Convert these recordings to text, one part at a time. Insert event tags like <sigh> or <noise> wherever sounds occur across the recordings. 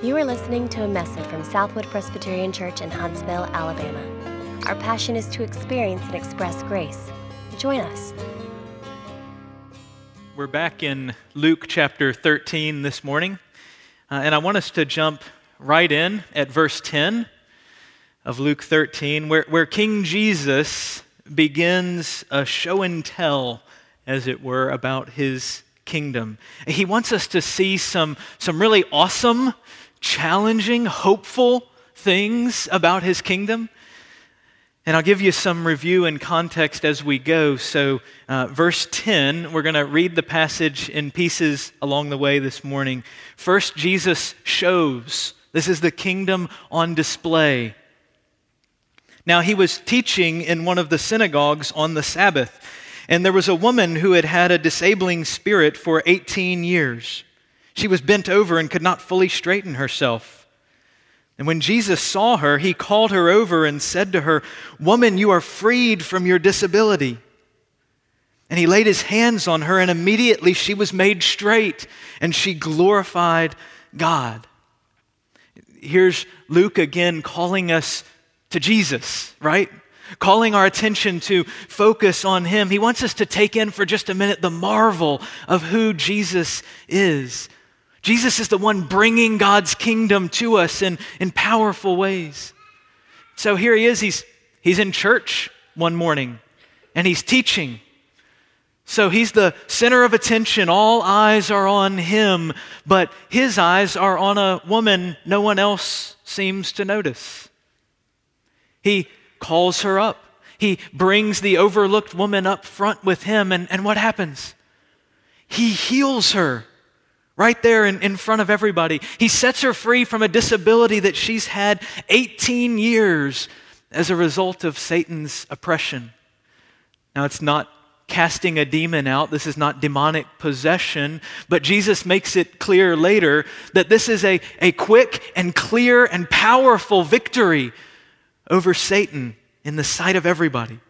You are listening to a message from Southwood Presbyterian Church in Huntsville, Alabama. Our passion is to experience and express grace. Join us. We're back in Luke chapter 13 this morning, uh, and I want us to jump right in at verse 10 of Luke 13, where, where King Jesus begins a show and tell, as it were, about his kingdom. He wants us to see some, some really awesome challenging, hopeful things about his kingdom. And I'll give you some review and context as we go. So, uh, verse 10, we're going to read the passage in pieces along the way this morning. First, Jesus shows. This is the kingdom on display. Now, he was teaching in one of the synagogues on the Sabbath, and there was a woman who had had a disabling spirit for 18 years. She was bent over and could not fully straighten herself. And when Jesus saw her, he called her over and said to her, Woman, you are freed from your disability. And he laid his hands on her, and immediately she was made straight, and she glorified God. Here's Luke again calling us to Jesus, right? Calling our attention to focus on him. He wants us to take in for just a minute the marvel of who Jesus is. Jesus is the one bringing God's kingdom to us in, in powerful ways. So here he is. He's, he's in church one morning and he's teaching. So he's the center of attention. All eyes are on him, but his eyes are on a woman no one else seems to notice. He calls her up. He brings the overlooked woman up front with him, and, and what happens? He heals her right there in, in front of everybody. He sets her free from a disability that she's had 18 years as a result of Satan's oppression. Now, it's not casting a demon out. This is not demonic possession. But Jesus makes it clear later that this is a, a quick and clear and powerful victory over Satan in the sight of everybody.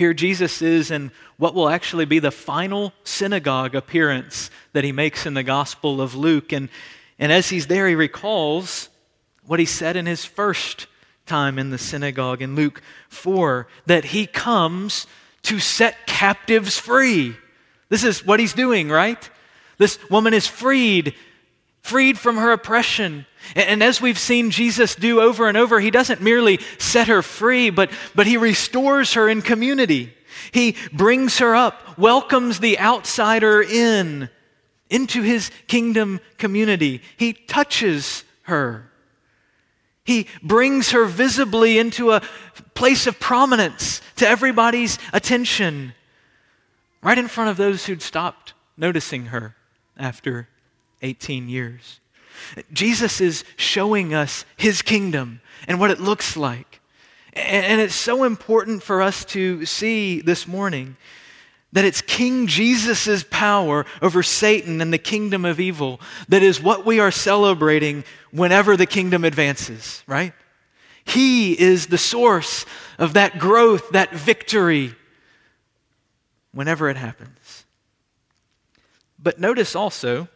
Here, Jesus is in what will actually be the final synagogue appearance that he makes in the Gospel of Luke. And, and as he's there, he recalls what he said in his first time in the synagogue in Luke 4 that he comes to set captives free. This is what he's doing, right? This woman is freed, freed from her oppression. And as we've seen Jesus do over and over, he doesn't merely set her free, but, but he restores her in community. He brings her up, welcomes the outsider in, into his kingdom community. He touches her. He brings her visibly into a place of prominence to everybody's attention, right in front of those who'd stopped noticing her after 18 years. Jesus is showing us his kingdom and what it looks like. And it's so important for us to see this morning that it's King Jesus' power over Satan and the kingdom of evil that is what we are celebrating whenever the kingdom advances, right? He is the source of that growth, that victory, whenever it happens. But notice also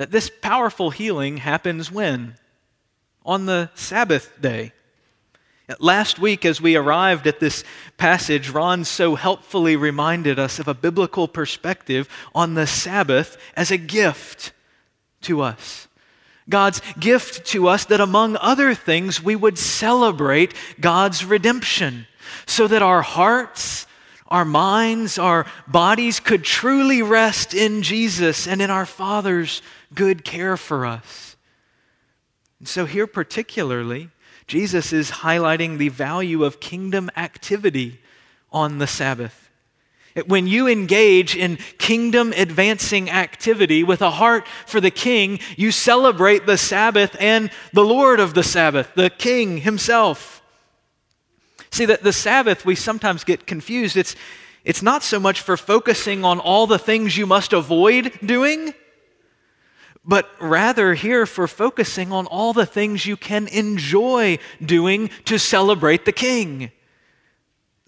that this powerful healing happens when? On the Sabbath day. Last week, as we arrived at this passage, Ron so helpfully reminded us of a biblical perspective on the Sabbath as a gift to us. God's gift to us that, among other things, we would celebrate God's redemption so that our hearts our minds, our bodies could truly rest in Jesus and in our Father's good care for us. And so, here particularly, Jesus is highlighting the value of kingdom activity on the Sabbath. When you engage in kingdom advancing activity with a heart for the King, you celebrate the Sabbath and the Lord of the Sabbath, the King Himself. See, that the Sabbath, we sometimes get confused. It's, it's not so much for focusing on all the things you must avoid doing, but rather here for focusing on all the things you can enjoy doing to celebrate the King.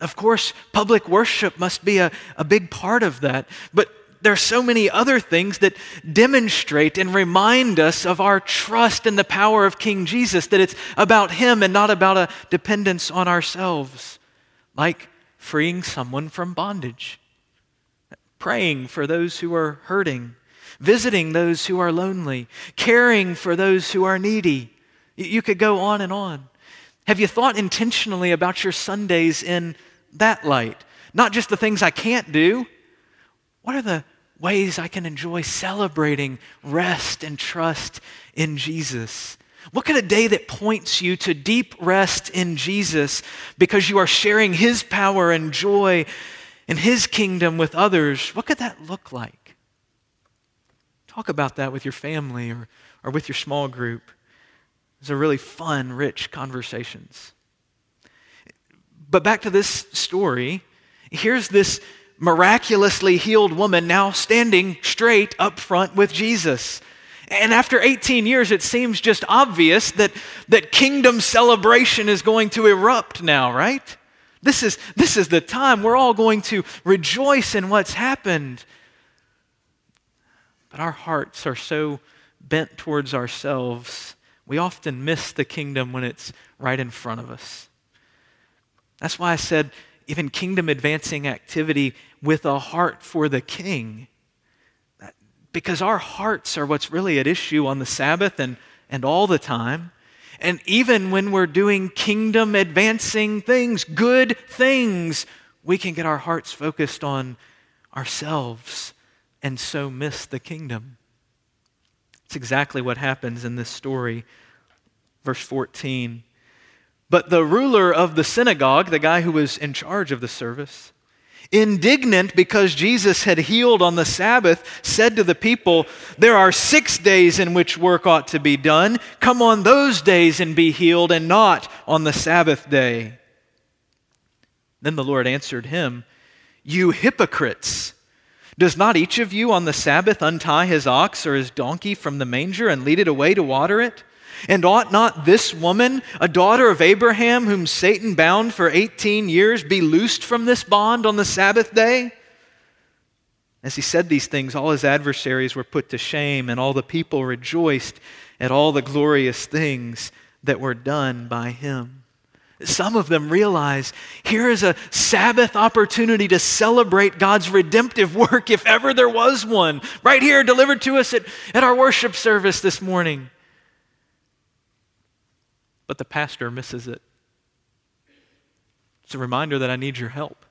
Of course, public worship must be a, a big part of that, but there are so many other things that demonstrate and remind us of our trust in the power of King Jesus, that it's about Him and not about a dependence on ourselves, like freeing someone from bondage, praying for those who are hurting, visiting those who are lonely, caring for those who are needy. You could go on and on. Have you thought intentionally about your Sundays in that light? Not just the things I can't do. What are the ways I can enjoy celebrating rest and trust in Jesus? What could a day that points you to deep rest in Jesus because you are sharing his power and joy in his kingdom with others, what could that look like? Talk about that with your family or, or with your small group. Those are really fun, rich conversations. But back to this story, here's this miraculously healed woman now standing straight up front with Jesus. And after 18 years, it seems just obvious that, that kingdom celebration is going to erupt now, right? This is, this is the time we're all going to rejoice in what's happened. But our hearts are so bent towards ourselves, we often miss the kingdom when it's right in front of us. That's why I said, even kingdom advancing activity with a heart for the king. Because our hearts are what's really at issue on the Sabbath and, and all the time. And even when we're doing kingdom advancing things, good things, we can get our hearts focused on ourselves and so miss the kingdom. It's exactly what happens in this story. Verse 14. But the ruler of the synagogue, the guy who was in charge of the service, indignant because Jesus had healed on the Sabbath, said to the people, There are six days in which work ought to be done. Come on those days and be healed, and not on the Sabbath day. Then the Lord answered him, You hypocrites! Does not each of you on the Sabbath untie his ox or his donkey from the manger and lead it away to water it? And ought not this woman, a daughter of Abraham, whom Satan bound for 18 years, be loosed from this bond on the Sabbath day? As he said these things, all his adversaries were put to shame, and all the people rejoiced at all the glorious things that were done by him. Some of them realize here is a Sabbath opportunity to celebrate God's redemptive work, if ever there was one, right here delivered to us at, at our worship service this morning but the pastor misses it. It's a reminder that I need your help.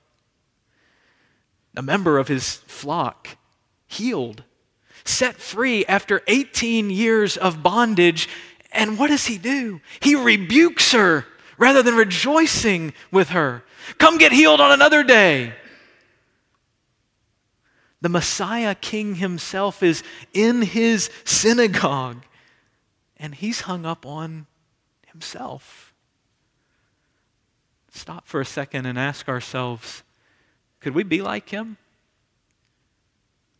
A member of his flock, healed, set free after 18 years of bondage. And what does he do? He rebukes her rather than rejoicing with her. Come get healed on another day. The Messiah King himself is in his synagogue, and he's hung up on himself. Stop for a second and ask ourselves could we be like him?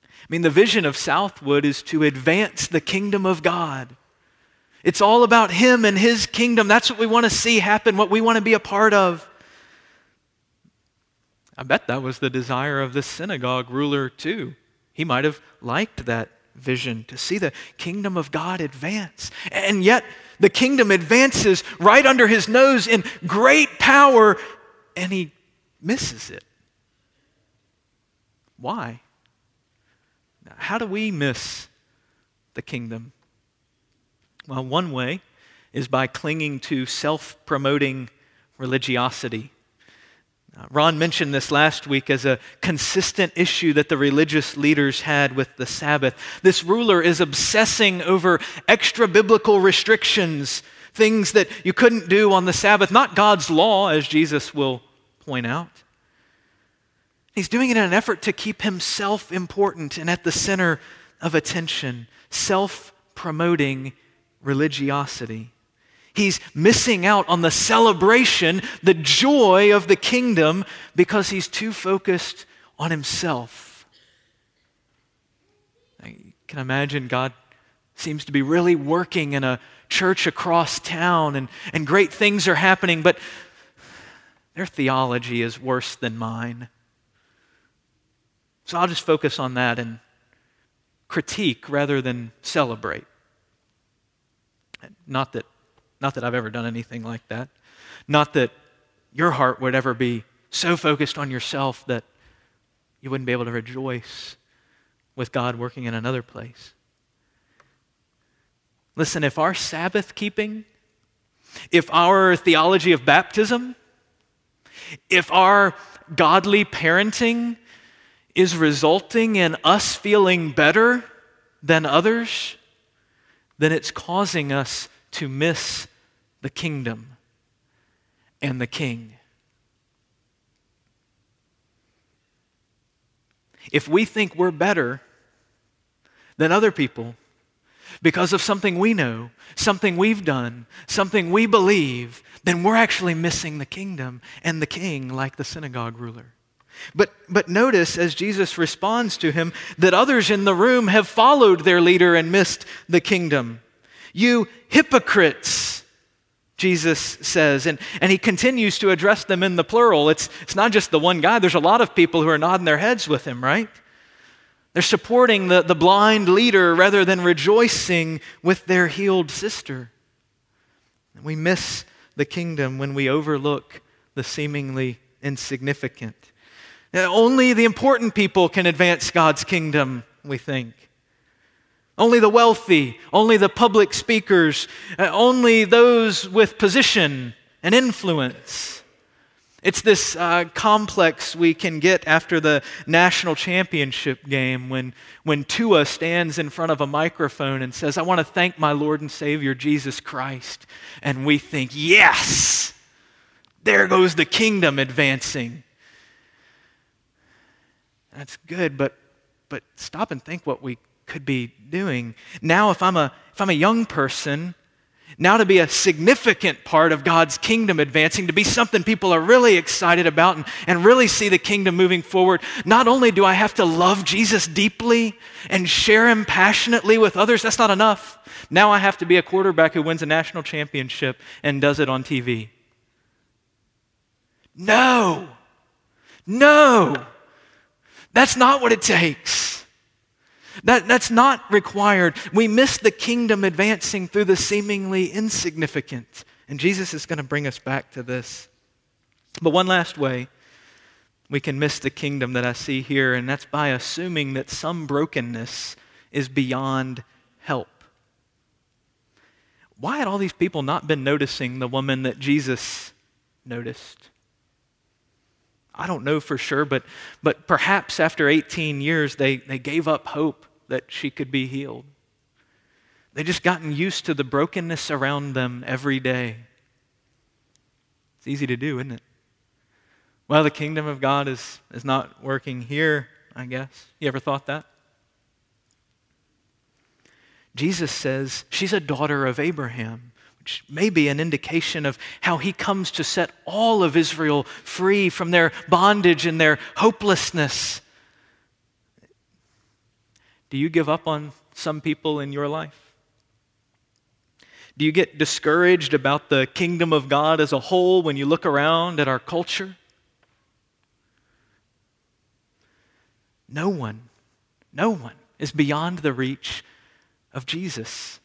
I mean, the vision of Southwood is to advance the kingdom of God. It's all about Him and His kingdom. That's what we want to see happen, what we want to be a part of. I bet that was the desire of the synagogue ruler, too. He might have liked that vision to see the kingdom of God advance. And yet, the kingdom advances right under his nose in great power, and he misses it. Why? How do we miss the kingdom? Well, one way is by clinging to self promoting religiosity. Uh, Ron mentioned this last week as a consistent issue that the religious leaders had with the Sabbath. This ruler is obsessing over extra biblical restrictions, things that you couldn't do on the Sabbath, not God's law, as Jesus will point out. He's doing it in an effort to keep himself important and at the center of attention, self promoting religiosity. He's missing out on the celebration, the joy of the kingdom, because he's too focused on himself. I can imagine God seems to be really working in a church across town, and, and great things are happening, but their theology is worse than mine. So I'll just focus on that and critique rather than celebrate. Not that, not that I've ever done anything like that. Not that your heart would ever be so focused on yourself that you wouldn't be able to rejoice with God working in another place. Listen, if our Sabbath keeping, if our theology of baptism, if our godly parenting is resulting in us feeling better than others, then it's causing us to miss the kingdom and the king. If we think we're better than other people because of something we know, something we've done, something we believe, then we're actually missing the kingdom and the king like the synagogue ruler. But, but notice as Jesus responds to him that others in the room have followed their leader and missed the kingdom. You hypocrites, Jesus says. And, and he continues to address them in the plural. It's, it's not just the one guy, there's a lot of people who are nodding their heads with him, right? They're supporting the, the blind leader rather than rejoicing with their healed sister. We miss the kingdom when we overlook the seemingly insignificant. Only the important people can advance God's kingdom, we think. Only the wealthy, only the public speakers, uh, only those with position and influence. It's this uh, complex we can get after the national championship game when, when Tua stands in front of a microphone and says, I want to thank my Lord and Savior Jesus Christ. And we think, yes, there goes the kingdom advancing. That's good, but, but stop and think what we could be doing. Now, if I'm a, if I'm a young person, now to be a significant part of God's kingdom advancing, to be something people are really excited about and, and really see the kingdom moving forward, not only do I have to love Jesus deeply and share him passionately with others, that's not enough. Now I have to be a quarterback who wins a national championship and does it on TV. No, no, that's not what it takes. That, that's not required. We miss the kingdom advancing through the seemingly insignificant. And Jesus is going to bring us back to this. But one last way we can miss the kingdom that I see here, and that's by assuming that some brokenness is beyond help. Why had all these people not been noticing the woman that Jesus noticed? I don't know for sure, but, but perhaps after 18 years, they, they gave up hope that she could be healed. They just gotten used to the brokenness around them every day. It's easy to do, isn't it? Well, the kingdom of God is, is not working here, I guess. You ever thought that? Jesus says she's a daughter of Abraham which may be an indication of how he comes to set all of Israel free from their bondage and their hopelessness. Do you give up on some people in your life? Do you get discouraged about the kingdom of God as a whole when you look around at our culture? No one, no one is beyond the reach of Jesus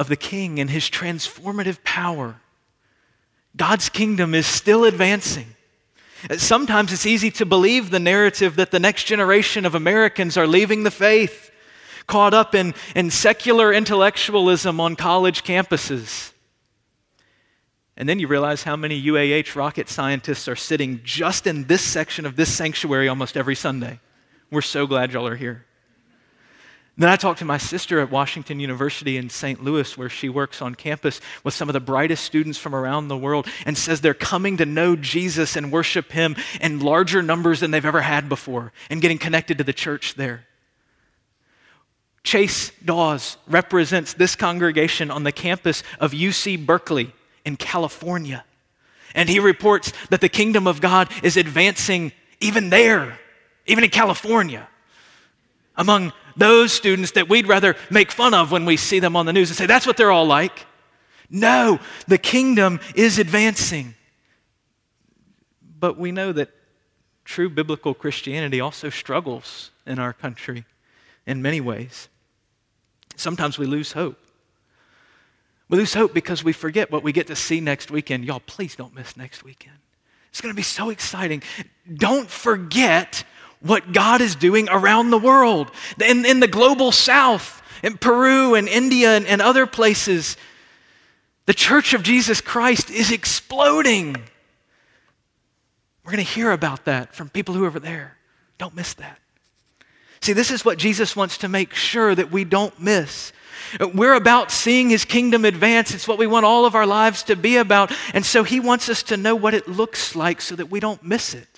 of the king and his transformative power. God's kingdom is still advancing. Sometimes it's easy to believe the narrative that the next generation of Americans are leaving the faith, caught up in, in secular intellectualism on college campuses. And then you realize how many UAH rocket scientists are sitting just in this section of this sanctuary almost every Sunday. We're so glad y'all are here. Then I talked to my sister at Washington University in St. Louis, where she works on campus with some of the brightest students from around the world, and says they're coming to know Jesus and worship Him in larger numbers than they've ever had before and getting connected to the church there. Chase Dawes represents this congregation on the campus of UC Berkeley in California. And he reports that the kingdom of God is advancing even there, even in California, among those students that we'd rather make fun of when we see them on the news and say, that's what they're all like. No, the kingdom is advancing. But we know that true biblical Christianity also struggles in our country in many ways. Sometimes we lose hope. We lose hope because we forget what we get to see next weekend. Y'all, please don't miss next weekend. It's going to be so exciting. Don't forget what God is doing around the world, in, in the global south, in Peru and India and, and other places. The church of Jesus Christ is exploding. We're going to hear about that from people who are over there. Don't miss that. See, this is what Jesus wants to make sure that we don't miss. We're about seeing his kingdom advance. It's what we want all of our lives to be about. And so he wants us to know what it looks like so that we don't miss it.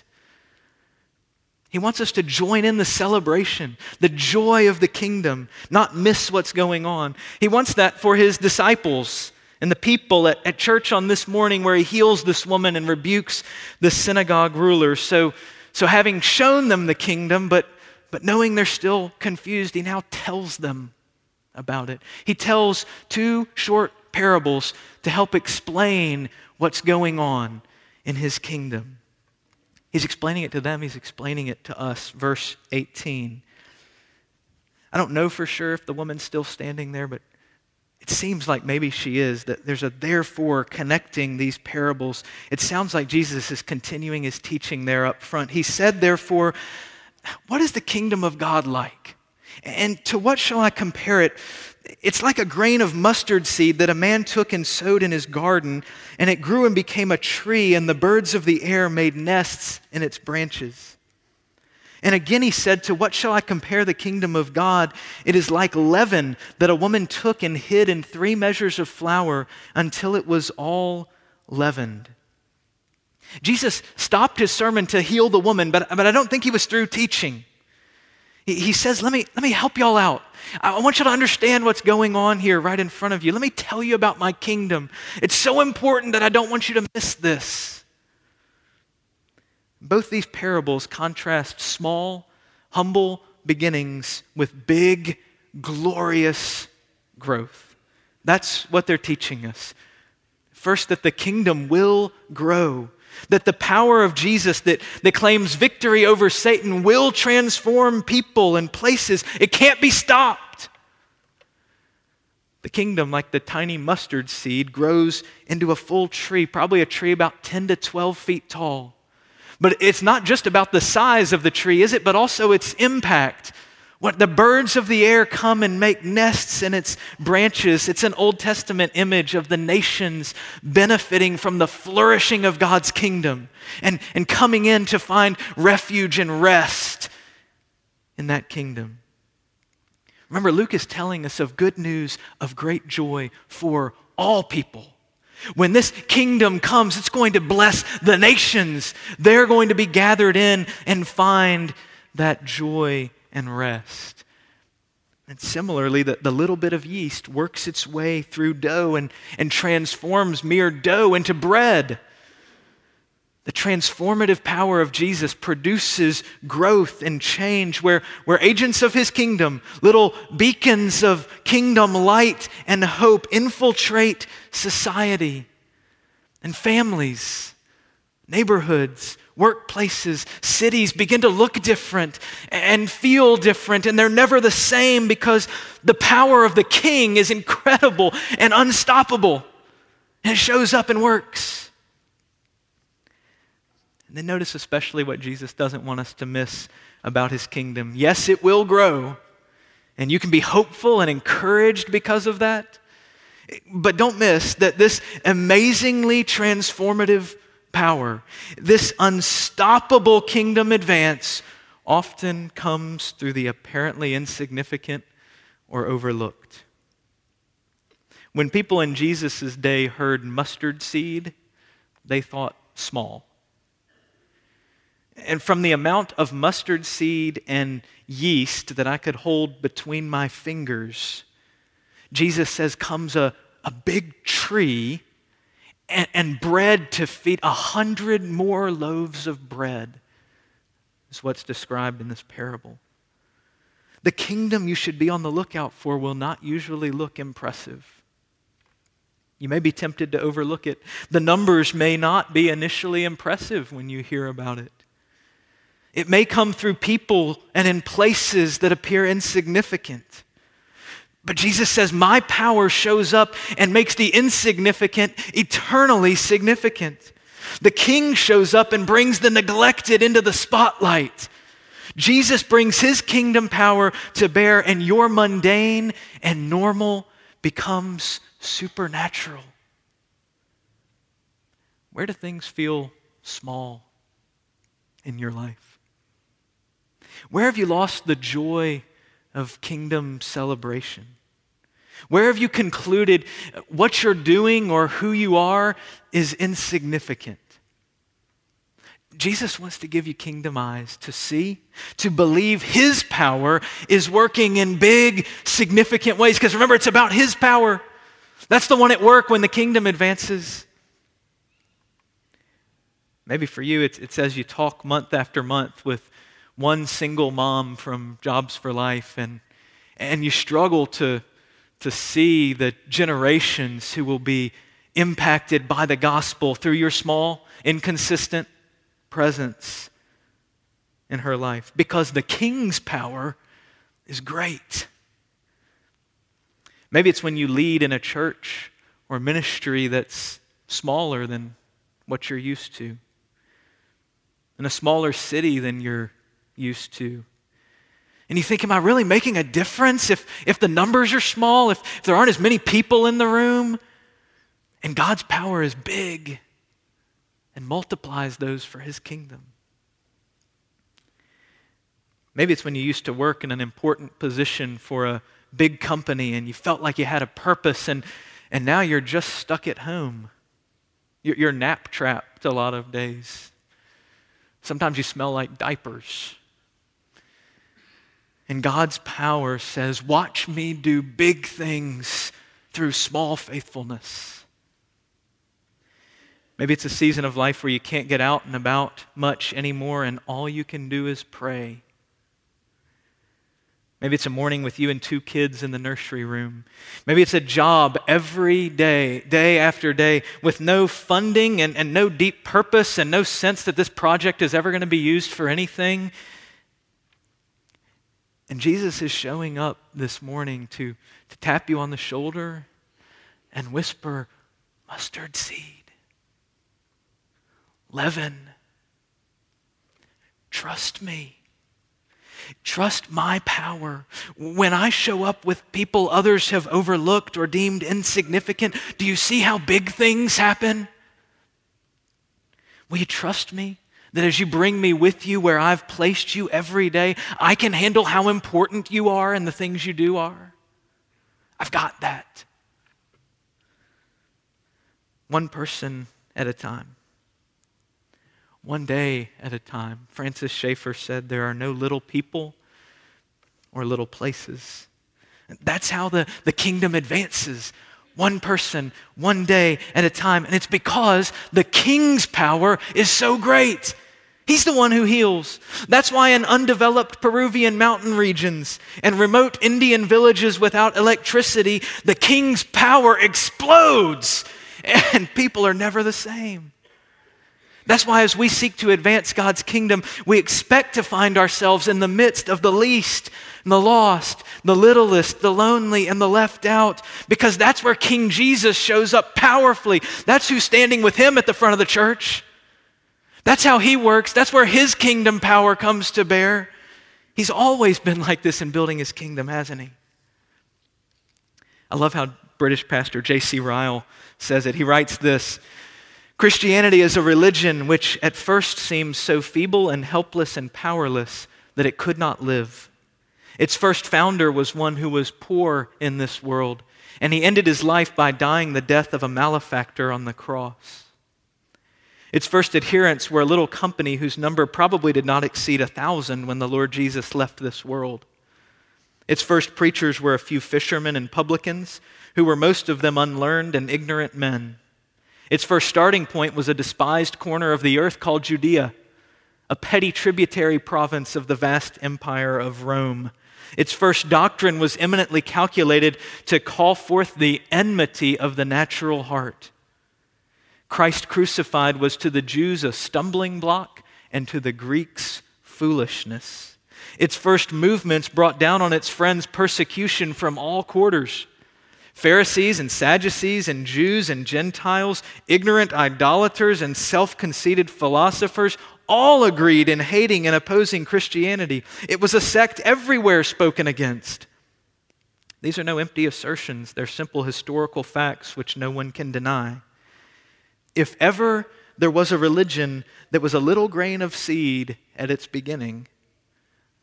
He wants us to join in the celebration, the joy of the kingdom, not miss what's going on. He wants that for his disciples and the people at, at church on this morning where he heals this woman and rebukes the synagogue ruler. So, so having shown them the kingdom, but, but knowing they're still confused, he now tells them about it. He tells two short parables to help explain what's going on in his kingdom. He's explaining it to them, he's explaining it to us. Verse 18. I don't know for sure if the woman's still standing there, but it seems like maybe she is, that there's a therefore connecting these parables. It sounds like Jesus is continuing his teaching there up front. He said, therefore, what is the kingdom of God like? And to what shall I compare it? It's like a grain of mustard seed that a man took and sowed in his garden, and it grew and became a tree, and the birds of the air made nests in its branches. And again he said, To what shall I compare the kingdom of God? It is like leaven that a woman took and hid in three measures of flour until it was all leavened. Jesus stopped his sermon to heal the woman, but, but I don't think he was through teaching. He, says, let me, let me help y'all out. I want you to understand what's going on here right in front of you. Let me tell you about my kingdom. It's so important that I don't want you to miss this. Both these parables contrast small, humble beginnings with big, glorious growth. That's what they're teaching us. First, that the kingdom will grow that the power of Jesus that, that claims victory over Satan will transform people and places. It can't be stopped. The kingdom, like the tiny mustard seed, grows into a full tree, probably a tree about 10 to 12 feet tall. But it's not just about the size of the tree, is it? But also its impact what the birds of the air come and make nests in its branches. It's an Old Testament image of the nations benefiting from the flourishing of God's kingdom and, and coming in to find refuge and rest in that kingdom. Remember, Luke is telling us of good news of great joy for all people. When this kingdom comes, it's going to bless the nations. They're going to be gathered in and find that joy and rest. And similarly, the, the little bit of yeast works its way through dough and, and transforms mere dough into bread. The transformative power of Jesus produces growth and change where, where agents of his kingdom, little beacons of kingdom light and hope, infiltrate society and families, neighborhoods, workplaces, cities begin to look different and feel different, and they're never the same because the power of the king is incredible and unstoppable. And it shows up and works. And then notice especially what Jesus doesn't want us to miss about his kingdom. Yes, it will grow, and you can be hopeful and encouraged because of that. But don't miss that this amazingly transformative power, this unstoppable kingdom advance, often comes through the apparently insignificant or overlooked. When people in Jesus' day heard mustard seed, they thought small. And from the amount of mustard seed and yeast that I could hold between my fingers, Jesus says comes a, a big tree and, and bread to feed a hundred more loaves of bread, is what's described in this parable. The kingdom you should be on the lookout for will not usually look impressive. You may be tempted to overlook it. The numbers may not be initially impressive when you hear about it. It may come through people and in places that appear insignificant. But Jesus says, My power shows up and makes the insignificant eternally significant. The king shows up and brings the neglected into the spotlight. Jesus brings his kingdom power to bear, and your mundane and normal becomes supernatural. Where do things feel small in your life? Where have you lost the joy of kingdom celebration? Where have you concluded what you're doing or who you are is insignificant? Jesus wants to give you kingdom eyes to see, to believe His power is working in big, significant ways. Because remember, it's about His power. That's the one at work when the kingdom advances. Maybe for you, it's, it's as you talk month after month with one single mom from Jobs for Life, and, and you struggle to, to see the generations who will be impacted by the gospel through your small, inconsistent presence in her life. Because the king's power is great. Maybe it's when you lead in a church or ministry that's smaller than what you're used to in a smaller city than you're used to. And you think, am I really making a difference if, if the numbers are small, if, if there aren't as many people in the room? And God's power is big and multiplies those for his kingdom. Maybe it's when you used to work in an important position for a big company and you felt like you had a purpose, and, and now you're just stuck at home. You're, you're nap trapped a lot of days. Sometimes you smell like diapers. And God's power says, Watch me do big things through small faithfulness. Maybe it's a season of life where you can't get out and about much anymore, and all you can do is pray. Maybe it's a morning with you and two kids in the nursery room. Maybe it's a job every day, day after day, with no funding and, and no deep purpose and no sense that this project is ever going to be used for anything. And Jesus is showing up this morning to, to tap you on the shoulder and whisper, mustard seed, leaven, trust me. Trust my power. When I show up with people others have overlooked or deemed insignificant, do you see how big things happen? Will you trust me? That as you bring me with you where I've placed you every day, I can handle how important you are and the things you do are? I've got that. One person at a time one day at a time. Francis Schaeffer said, There are no little people or little places. That's how the, the kingdom advances. One person, one day at a time. And it's because the king's power is so great. He's the one who heals. That's why in undeveloped Peruvian mountain regions and remote Indian villages without electricity, the king's power explodes and people are never the same. That's why, as we seek to advance God's kingdom, we expect to find ourselves in the midst of the least, the lost, the littlest, the lonely, and the left out, because that's where King Jesus shows up powerfully. That's who's standing with him at the front of the church. That's how he works. That's where his kingdom power comes to bear. He's always been <laughs> like this in building his kingdom, hasn't he? I love how British pastor J.C. Ryle says it. He writes this Christianity is a religion which at first seems so feeble and helpless and powerless that it could not live. Its first founder was one who was poor in this world, and he ended his life by dying the death of a malefactor on the cross. Its first adherents were a little company whose number probably did not exceed a thousand when the Lord Jesus left this world. Its first preachers were a few fishermen and publicans, who were most of them unlearned and ignorant men. Its first starting point was a despised corner of the earth called Judea, a petty tributary province of the vast empire of Rome. Its first doctrine was eminently calculated to call forth the enmity of the natural heart. Christ crucified was to the Jews a stumbling block and to the Greeks foolishness. Its first movements brought down on its friends persecution from all quarters. Pharisees and Sadducees and Jews and Gentiles, ignorant idolaters and self conceited philosophers all agreed in hating and opposing Christianity. It was a sect everywhere spoken against. These are no empty assertions, they're simple historical facts which no one can deny. If ever there was a religion that was a little grain of seed at its beginning,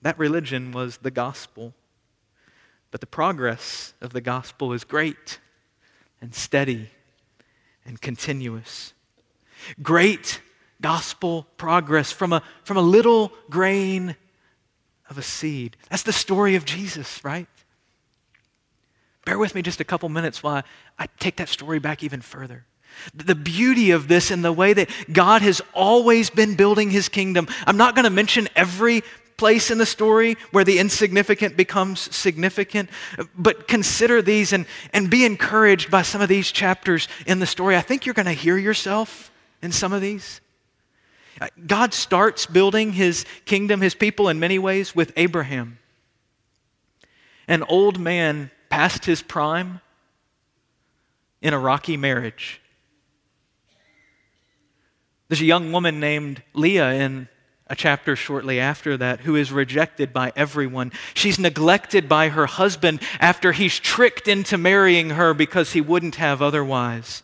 that religion was the gospel. But the progress of the gospel is great and steady and continuous. Great gospel progress from a, from a little grain of a seed. That's the story of Jesus, right? Bear with me just a couple minutes while I take that story back even further. The beauty of this and the way that God has always been building his kingdom. I'm not going to mention every place in the story where the insignificant becomes significant, but consider these and, and be encouraged by some of these chapters in the story. I think you're going to hear yourself in some of these. Uh, God starts building his kingdom, his people, in many ways with Abraham. An old man past his prime in a rocky marriage. There's a young woman named Leah in a chapter shortly after that who is rejected by everyone. She's neglected by her husband after he's tricked into marrying her because he wouldn't have otherwise.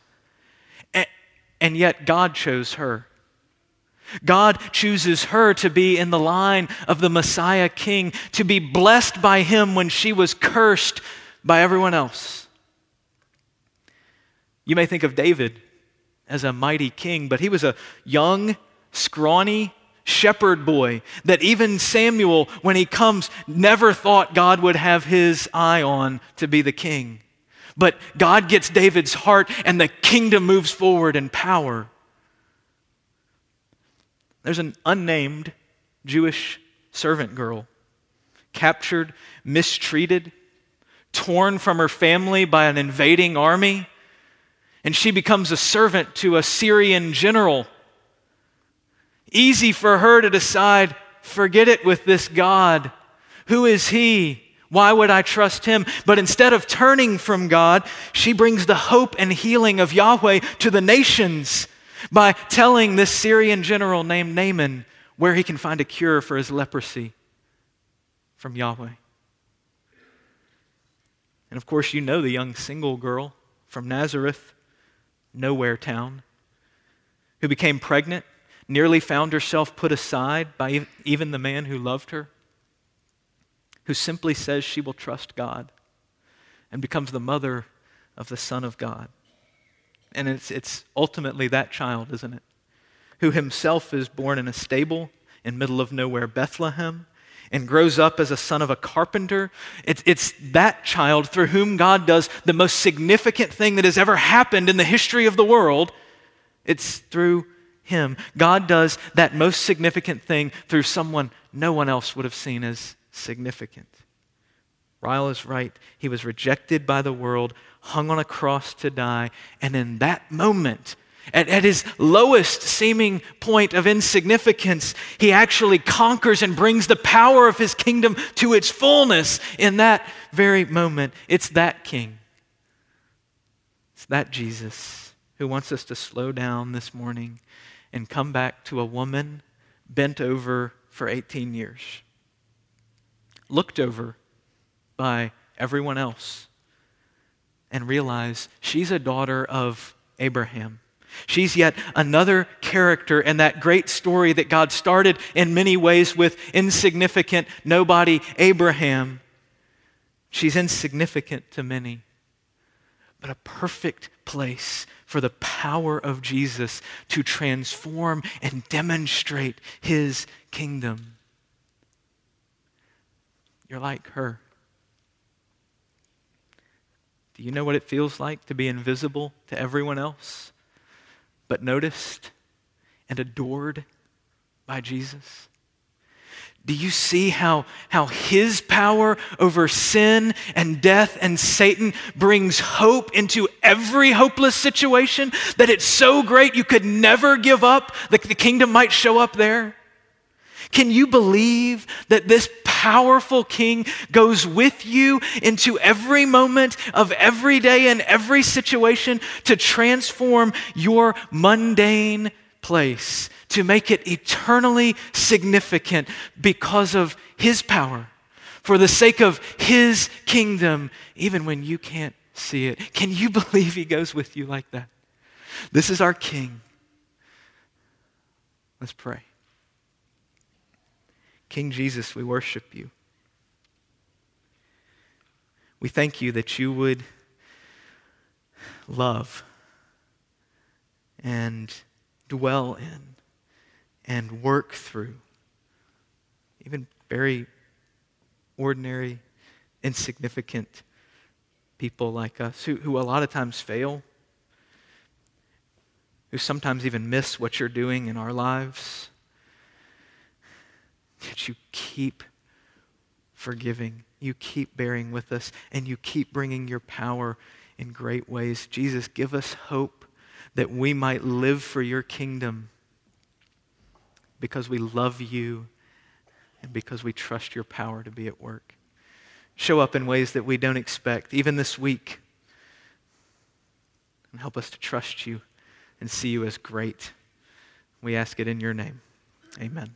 And, yet God chose her. God chooses her to be in the line of the Messiah King, to be blessed by him when she was cursed by everyone else. You may think of David as a mighty king, but he was a young, scrawny shepherd boy that even Samuel, when he comes, never thought God would have his eye on to be the king. But God gets David's heart, and the kingdom moves forward in power. There's an unnamed Jewish servant girl captured, mistreated, torn from her family by an invading army and she becomes a servant to a Syrian general. Easy for her to decide, forget it with this God. Who is he? Why would I trust him? But instead of turning from God, she brings the hope and healing of Yahweh to the nations by telling this Syrian general named Naaman where he can find a cure for his leprosy from Yahweh. And of course, you know the young single girl from Nazareth nowhere town, who became pregnant, nearly found herself put aside by even the man who loved her, who simply says she will trust God and becomes the mother of the Son of God. And it's, it's ultimately that child, isn't it? Who himself is born in a stable in middle of nowhere, Bethlehem, and grows up as a son of a carpenter. It's, it's that child through whom God does the most significant thing that has ever happened in the history of the world. It's through him. God does that most significant thing through someone no one else would have seen as significant. Ryle is right. He was rejected by the world, hung on a cross to die, and in that moment, at, at, his lowest seeming point of insignificance, he actually conquers and brings the power of his kingdom to its fullness in that very moment. It's that king. It's that Jesus who wants us to slow down this morning and come back to a woman bent over for 18 years, looked over by everyone else, and realize she's a daughter of Abraham She's yet another character in that great story that God started in many ways with insignificant nobody, Abraham. She's insignificant to many, but a perfect place for the power of Jesus to transform and demonstrate his kingdom. You're like her. Do you know what it feels like to be invisible to everyone else? But noticed and adored by Jesus? Do you see how, how his power over sin and death and Satan brings hope into every hopeless situation? That it's so great you could never give up, that the kingdom might show up there? Can you believe that this powerful king goes with you into every moment of every day and every situation to transform your mundane place, to make it eternally significant because of his power, for the sake of his kingdom, even when you can't see it? Can you <laughs> believe he goes with you like that? This is our king. Let's pray. King Jesus, we worship you. We thank you that you would love and dwell in and work through even very ordinary, insignificant people like us who, who a lot of times fail, who sometimes even miss what you're doing in our lives. Yet you keep forgiving, you keep bearing with us, and you keep bringing your power in great ways. Jesus, give us hope that we might live for your kingdom because we love you and because we trust your power to be at work. Show up in ways that we don't expect, even this week, and help us to trust you and see you as great. We ask it in your name. Amen.